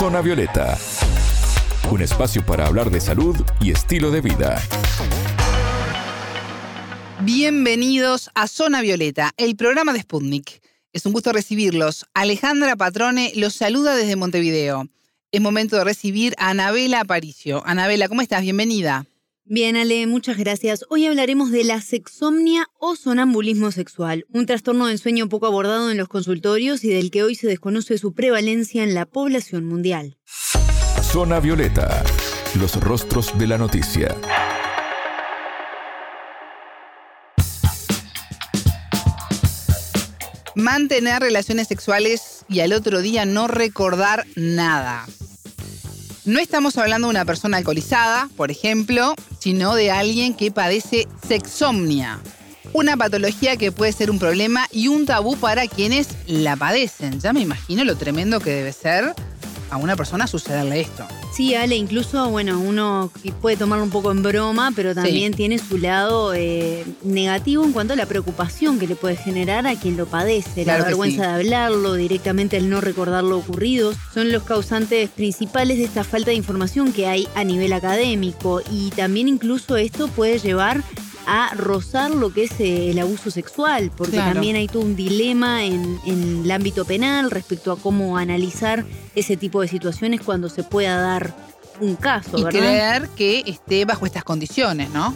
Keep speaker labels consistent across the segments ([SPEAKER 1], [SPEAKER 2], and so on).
[SPEAKER 1] Zona Violeta, un espacio para hablar de salud y estilo de vida.
[SPEAKER 2] Bienvenidos a Zona Violeta, el programa de Sputnik. Es un gusto recibirlos. Alejandra Patrone los saluda desde Montevideo. Es momento de recibir a Anabela Aparicio. Anabela, ¿cómo estás? Bienvenida.
[SPEAKER 3] Bien, Ale, muchas gracias. Hoy hablaremos de la sexomnia o sonambulismo sexual, un trastorno del sueño poco abordado en los consultorios y del que hoy se desconoce su prevalencia en la población mundial.
[SPEAKER 1] Zona Violeta, los rostros de la noticia.
[SPEAKER 2] Mantener relaciones sexuales y al otro día no recordar nada. No estamos hablando de una persona alcoholizada, por ejemplo, sino de alguien que padece sexomnia. Una patología que puede ser un problema y un tabú para quienes la padecen. Ya me imagino lo tremendo que debe ser a una persona sucederle esto.
[SPEAKER 3] Sí, Ale, incluso, bueno, uno puede tomarlo un poco en broma, pero también tiene su lado eh, negativo en cuanto a la preocupación que le puede generar a quien lo padece, la vergüenza de hablarlo, directamente el no recordar lo ocurrido, son los causantes principales de esta falta de información que hay a nivel académico y también incluso esto puede llevar a rozar lo que es eh, el abuso sexual, porque también hay todo un dilema en, el ámbito penal respecto a cómo analizar ese tipo de situaciones cuando se pueda dar un caso.
[SPEAKER 2] Y creer que esté bajo estas condiciones, ¿no?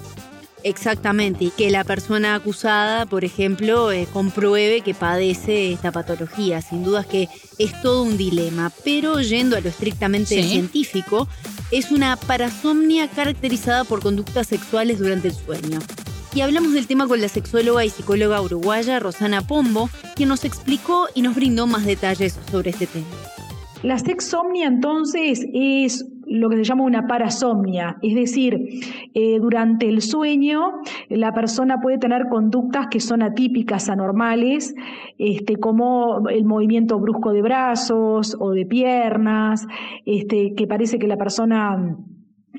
[SPEAKER 3] Exactamente, y que la persona acusada, por ejemplo, eh, compruebe que padece esta patología. Sin dudas que es todo un dilema, pero yendo a lo estrictamente científico, es una parasomnia caracterizada por conductas sexuales durante el sueño. Y hablamos del tema con la sexóloga y psicóloga uruguaya Rosana Pombo, quien nos explicó y nos brindó más detalles sobre este tema.
[SPEAKER 4] La sexomnia entonces es lo que se llama una parasomnia, es decir, eh, durante el sueño la persona puede tener conductas que son atípicas, anormales, este, como el movimiento brusco de brazos o de piernas, este, que parece que la persona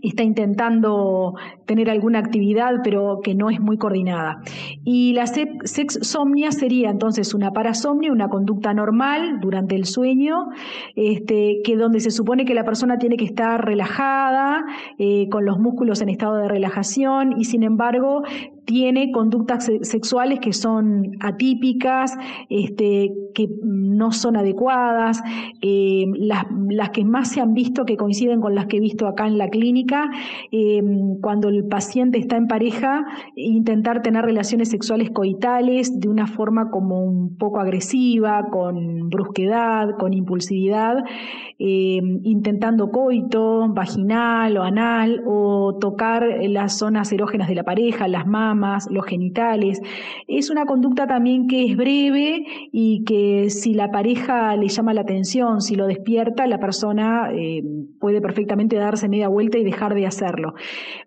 [SPEAKER 4] está intentando tener alguna actividad, pero que no es muy coordinada. Y la sexsomnia sería entonces una parasomnia, una conducta normal durante el sueño, este, que donde se supone que la persona tiene que estar relajada, eh, con los músculos en estado de relajación, y sin embargo tiene conductas sexuales que son atípicas, este, que no son adecuadas, eh, las, que más se han visto que coinciden con las que he visto acá en la clínica, eh, cuando el paciente está en pareja, intentar tener relaciones sexuales coitales de una forma como un poco agresiva, con brusquedad, con impulsividad, eh, intentando coito, vaginal o anal, o tocar las zonas erógenas de la pareja, las mamas, los genitales. Es una conducta también que es breve y que si la pareja le llama la atención, si lo despierta, la persona eh, puede perfectamente darse media vuelta y dejar de hacerlo.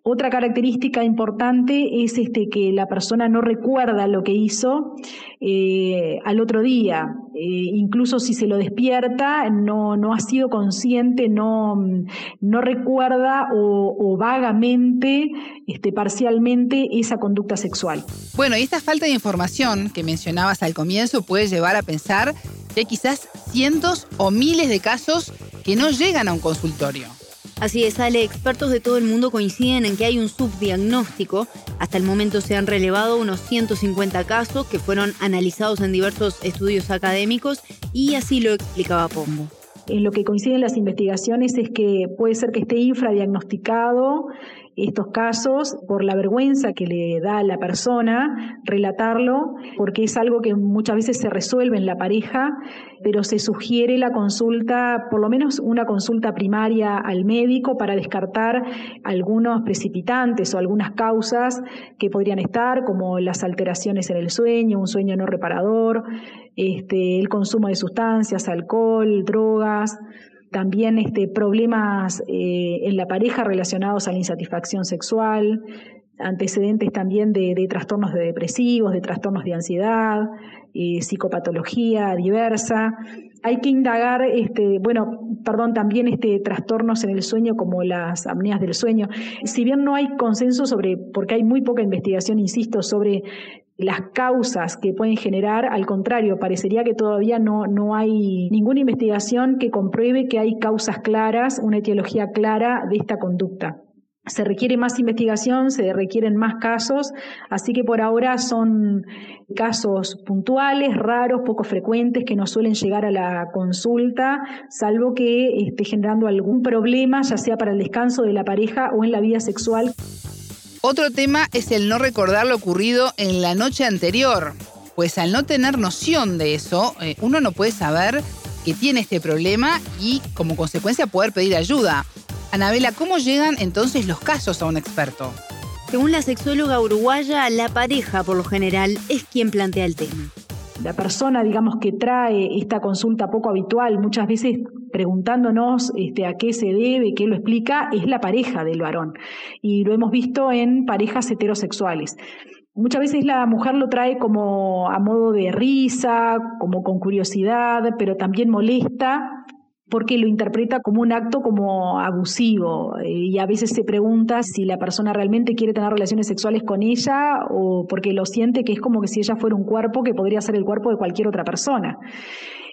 [SPEAKER 4] Otra característica importante es este, que la persona no recuerda lo que hizo eh, al otro día. Eh, incluso si se lo despierta, no, no ha sido consciente, no, no recuerda o, vagamente, este, parcialmente, esa conducta sexual.
[SPEAKER 2] Bueno, y esta falta de información que mencionabas al comienzo puede llevar a pensar que hay quizás cientos o miles de casos que no llegan a un consultorio.
[SPEAKER 3] Así es, Ale, expertos de todo el mundo coinciden en que hay un subdiagnóstico. Hasta el momento se han relevado unos 150 casos que fueron analizados en diversos estudios académicos y así lo explicaba Pombo.
[SPEAKER 4] En lo que coinciden las investigaciones es que puede ser que esté infradiagnosticado estos casos por la vergüenza que le da a la persona relatarlo, porque es algo que muchas veces se resuelve en la pareja, pero se sugiere la consulta, por lo menos una consulta primaria al médico para descartar algunos precipitantes o algunas causas que podrían estar, como las alteraciones en el sueño, un sueño no reparador, este, el consumo de sustancias, alcohol, drogas también este, problemas eh, en la pareja relacionados a la insatisfacción sexual, antecedentes también de, trastornos de depresivos, de trastornos de ansiedad, eh, psicopatología diversa. Hay que indagar, este, bueno, perdón, también este, trastornos en el sueño como las apneas del sueño. Si bien no hay consenso sobre, porque hay muy poca investigación, insisto, sobre las causas que pueden generar, al contrario, parecería que todavía no, no hay ninguna investigación que compruebe que hay causas claras, una etiología clara de esta conducta. Se requiere más investigación, se requieren más casos, así que por ahora son casos puntuales, raros, poco frecuentes, que no suelen llegar a la consulta, salvo que esté generando algún problema, ya sea para el descanso de la pareja o en la vida sexual.
[SPEAKER 2] Otro tema es el no recordar lo ocurrido en la noche anterior, pues al no tener noción de eso, eh, uno no puede saber que tiene este problema y como consecuencia poder pedir ayuda. Anabela, ¿cómo llegan entonces los casos a un experto?
[SPEAKER 3] Según la sexóloga uruguaya, la pareja por lo general es quien plantea el tema.
[SPEAKER 4] La persona, digamos, que trae esta consulta poco habitual, muchas veces preguntándonos este, a qué se debe, qué lo explica, es la pareja del varón. Y lo hemos visto en parejas heterosexuales. Muchas veces la mujer lo trae como a modo de risa, como con curiosidad, pero también molesta porque lo interpreta como un acto como abusivo y a veces se pregunta si la persona realmente quiere tener relaciones sexuales con ella o porque lo siente que es como que si ella fuera un cuerpo que podría ser el cuerpo de cualquier otra persona.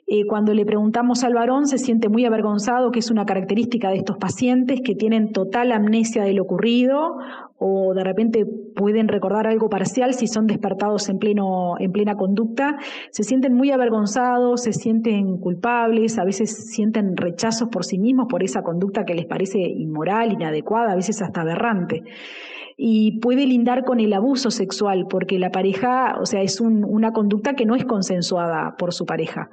[SPEAKER 4] Eh, cuando le preguntamos al varón se siente muy avergonzado, que es una característica de estos pacientes que tienen total amnesia de lo ocurrido o de repente pueden recordar algo parcial si son despertados en, plena conducta. Se sienten muy avergonzados, se sienten culpables, a veces sienten rechazos por sí mismos por esa conducta que les parece inmoral, inadecuada, a veces hasta aberrante y puede lindar con el abuso sexual, porque la pareja, o sea, es una conducta que no es consensuada por su pareja.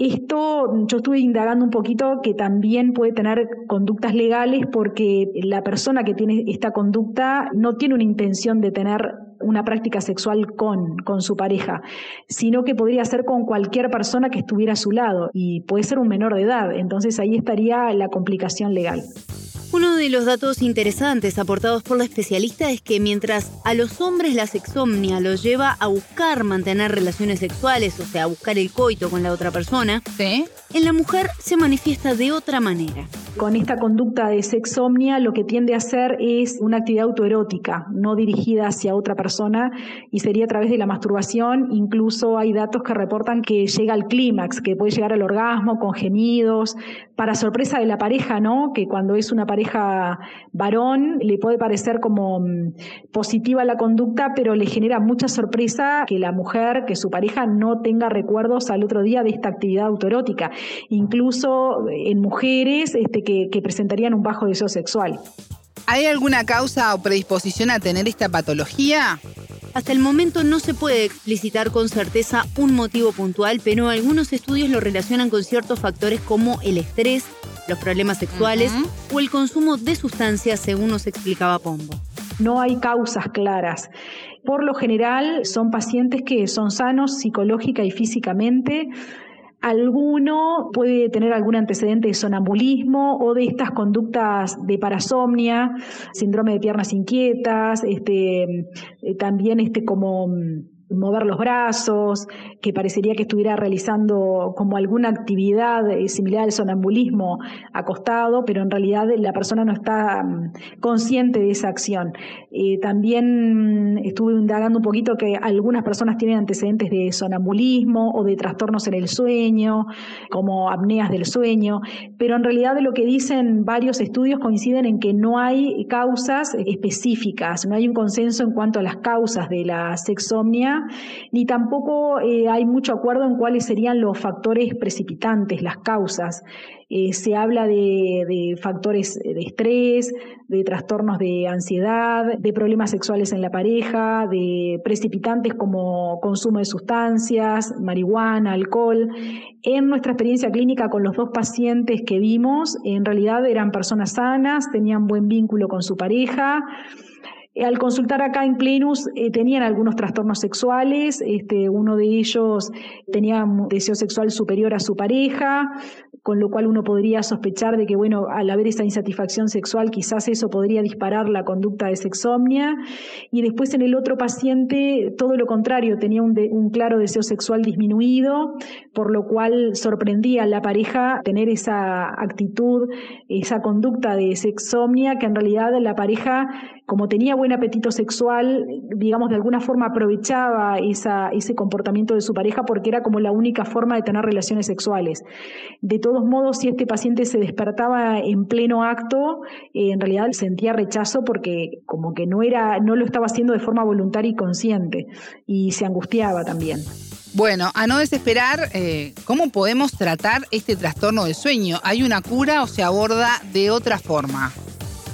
[SPEAKER 4] Esto yo estuve indagando un poquito que también puede tener conductas legales porque la persona que tiene esta conducta no tiene una intención de tener una práctica sexual con, con su pareja, sino que podría ser con cualquier persona que estuviera a su lado y puede ser un menor de edad. Entonces ahí estaría la complicación legal.
[SPEAKER 3] Uno de los datos interesantes aportados por la especialista es que mientras a los hombres la sexomnia los lleva a buscar mantener relaciones sexuales, o sea, a buscar el coito con la otra persona, en la mujer se manifiesta de otra manera.
[SPEAKER 4] Con esta conducta de sexomnia lo que tiende a hacer es una actividad autoerótica, no dirigida hacia otra persona y sería a través de la masturbación. Incluso hay datos que reportan que llega al clímax, que puede llegar al orgasmo con gemidos, para sorpresa de la pareja, ¿no? Que cuando es una pareja varón le puede parecer como mm, positiva la conducta, pero le genera mucha sorpresa que la mujer, que su pareja no tenga recuerdos al otro día de esta actividad autoerótica. Incluso en mujeres este, que, que presentarían un bajo deseo sexual.
[SPEAKER 2] ¿Hay alguna causa o predisposición a tener esta patología?
[SPEAKER 3] Hasta el momento no se puede explicitar con certeza un motivo puntual, pero algunos estudios lo relacionan con ciertos factores como el estrés, los problemas sexuales o el consumo de sustancias, según nos explicaba Pombo.
[SPEAKER 4] No hay causas claras. Por lo general son pacientes que son sanos psicológica y físicamente, Alguno puede tener algún antecedente de sonambulismo o de estas conductas de parasomnia, síndrome de piernas inquietas, este, eh, también este como mm, mover los brazos, que parecería que estuviera realizando como alguna actividad eh, similar al sonambulismo acostado, pero en realidad la persona no está mm, consciente de esa acción. Eh, también estuve indagando un poquito que algunas personas tienen antecedentes de sonambulismo o de trastornos en el sueño, como apneas del sueño, pero en realidad lo que dicen varios estudios coinciden en que no hay causas específicas, no hay un consenso en cuanto a las causas de la sexomnia ni tampoco eh, hay mucho acuerdo en cuáles serían los factores precipitantes, las causas. Eh, se habla de, factores de estrés, de trastornos de ansiedad, de problemas sexuales en la pareja, de precipitantes como consumo de sustancias, marihuana, alcohol. En nuestra experiencia clínica con los dos pacientes que vimos, en realidad eran personas sanas, tenían buen vínculo con su pareja. Al consultar acá en Plenus eh, tenían algunos trastornos sexuales, este, uno de ellos tenía deseo sexual superior a su pareja, con lo cual uno podría sospechar de que, bueno, al haber esa insatisfacción sexual, quizás eso podría disparar la conducta de sexomnia. Y después en el otro paciente, todo lo contrario, tenía un, un claro deseo sexual disminuido, por lo cual sorprendía a la pareja tener esa actitud, esa conducta de sexomnia, que en realidad la pareja como tenía buen apetito sexual, digamos, de alguna forma aprovechaba esa, ese comportamiento de su pareja porque era como la única forma de tener relaciones sexuales. De todos modos, si este paciente se despertaba en pleno acto, eh, en realidad sentía rechazo porque como que no era, no lo estaba haciendo de forma voluntaria y consciente, y se angustiaba también.
[SPEAKER 2] Bueno, a no desesperar, eh, ¿cómo podemos tratar este trastorno del sueño? ¿Hay una cura o se aborda de otra forma?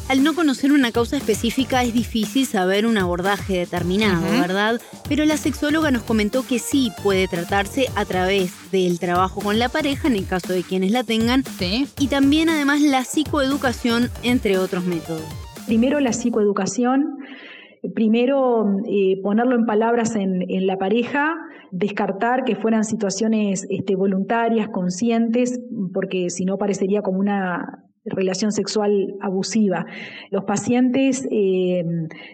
[SPEAKER 3] Al no conocer una causa específica es difícil saber un abordaje determinado, ¿verdad? Pero la sexóloga nos comentó que sí puede tratarse a través del trabajo con la pareja, en el caso de quienes la tengan, y también además la psicoeducación, entre otros métodos.
[SPEAKER 4] Primero la psicoeducación, primero eh, ponerlo en palabras en, la pareja, descartar que fueran situaciones este, voluntarias, conscientes, porque si no parecería como una relación sexual abusiva. Los pacientes eh,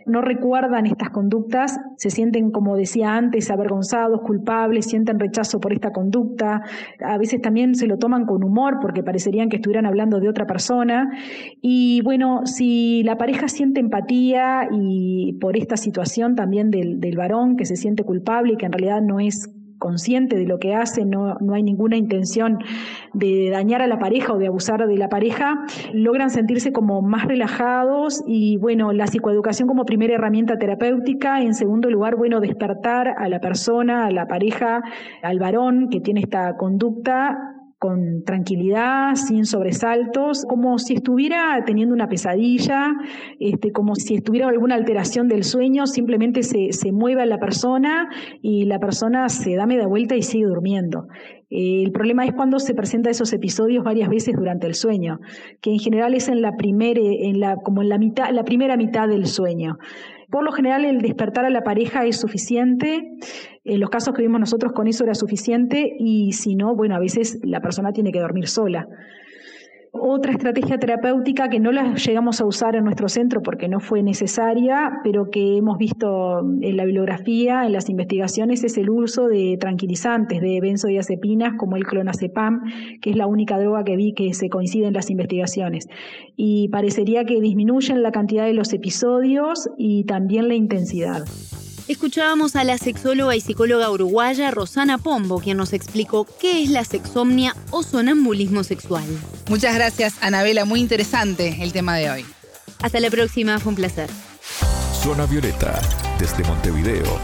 [SPEAKER 4] no recuerdan estas conductas, se sienten, como decía antes, avergonzados, culpables, sienten rechazo por esta conducta, a veces también se lo toman con humor porque parecerían que estuvieran hablando de otra persona. Y bueno, si la pareja siente empatía y por esta situación también del, del varón que se siente culpable y que en realidad no es consciente de lo que hace, no, no hay ninguna intención de dañar a la pareja o de abusar de la pareja, logran sentirse como más relajados y bueno, la psicoeducación como primera herramienta terapéutica, en segundo lugar, bueno, despertar a la persona, a la pareja, al varón que tiene esta conducta con tranquilidad, sin sobresaltos, como si estuviera teniendo una pesadilla, este, como si estuviera alguna alteración del sueño, simplemente se, se mueve a la persona y la persona se da media vuelta y sigue durmiendo. el problema es cuando se presentan esos episodios varias veces durante el sueño, que en general es en la primera, en la, como en la mitad, la primera mitad del sueño. Por lo general el despertar a la pareja es suficiente, en los casos que vimos nosotros con eso era suficiente y si no, bueno, a veces la persona tiene que dormir sola. Otra estrategia terapéutica que no la llegamos a usar en nuestro centro porque no fue necesaria, pero que hemos visto en la bibliografía, en las investigaciones, es el uso de tranquilizantes, de benzodiazepinas como el clonazepam, que es la única droga que vi que se coincide en las investigaciones. Y parecería que disminuyen la cantidad de los episodios y también la intensidad.
[SPEAKER 3] Escuchábamos a la sexóloga y psicóloga uruguaya Rosana Pombo, quien nos explicó qué es la sexomnia o sonambulismo sexual.
[SPEAKER 2] Muchas gracias, Anabela. Muy interesante el tema de hoy.
[SPEAKER 3] Hasta la próxima, fue un placer.
[SPEAKER 1] Zona Violeta, desde Montevideo,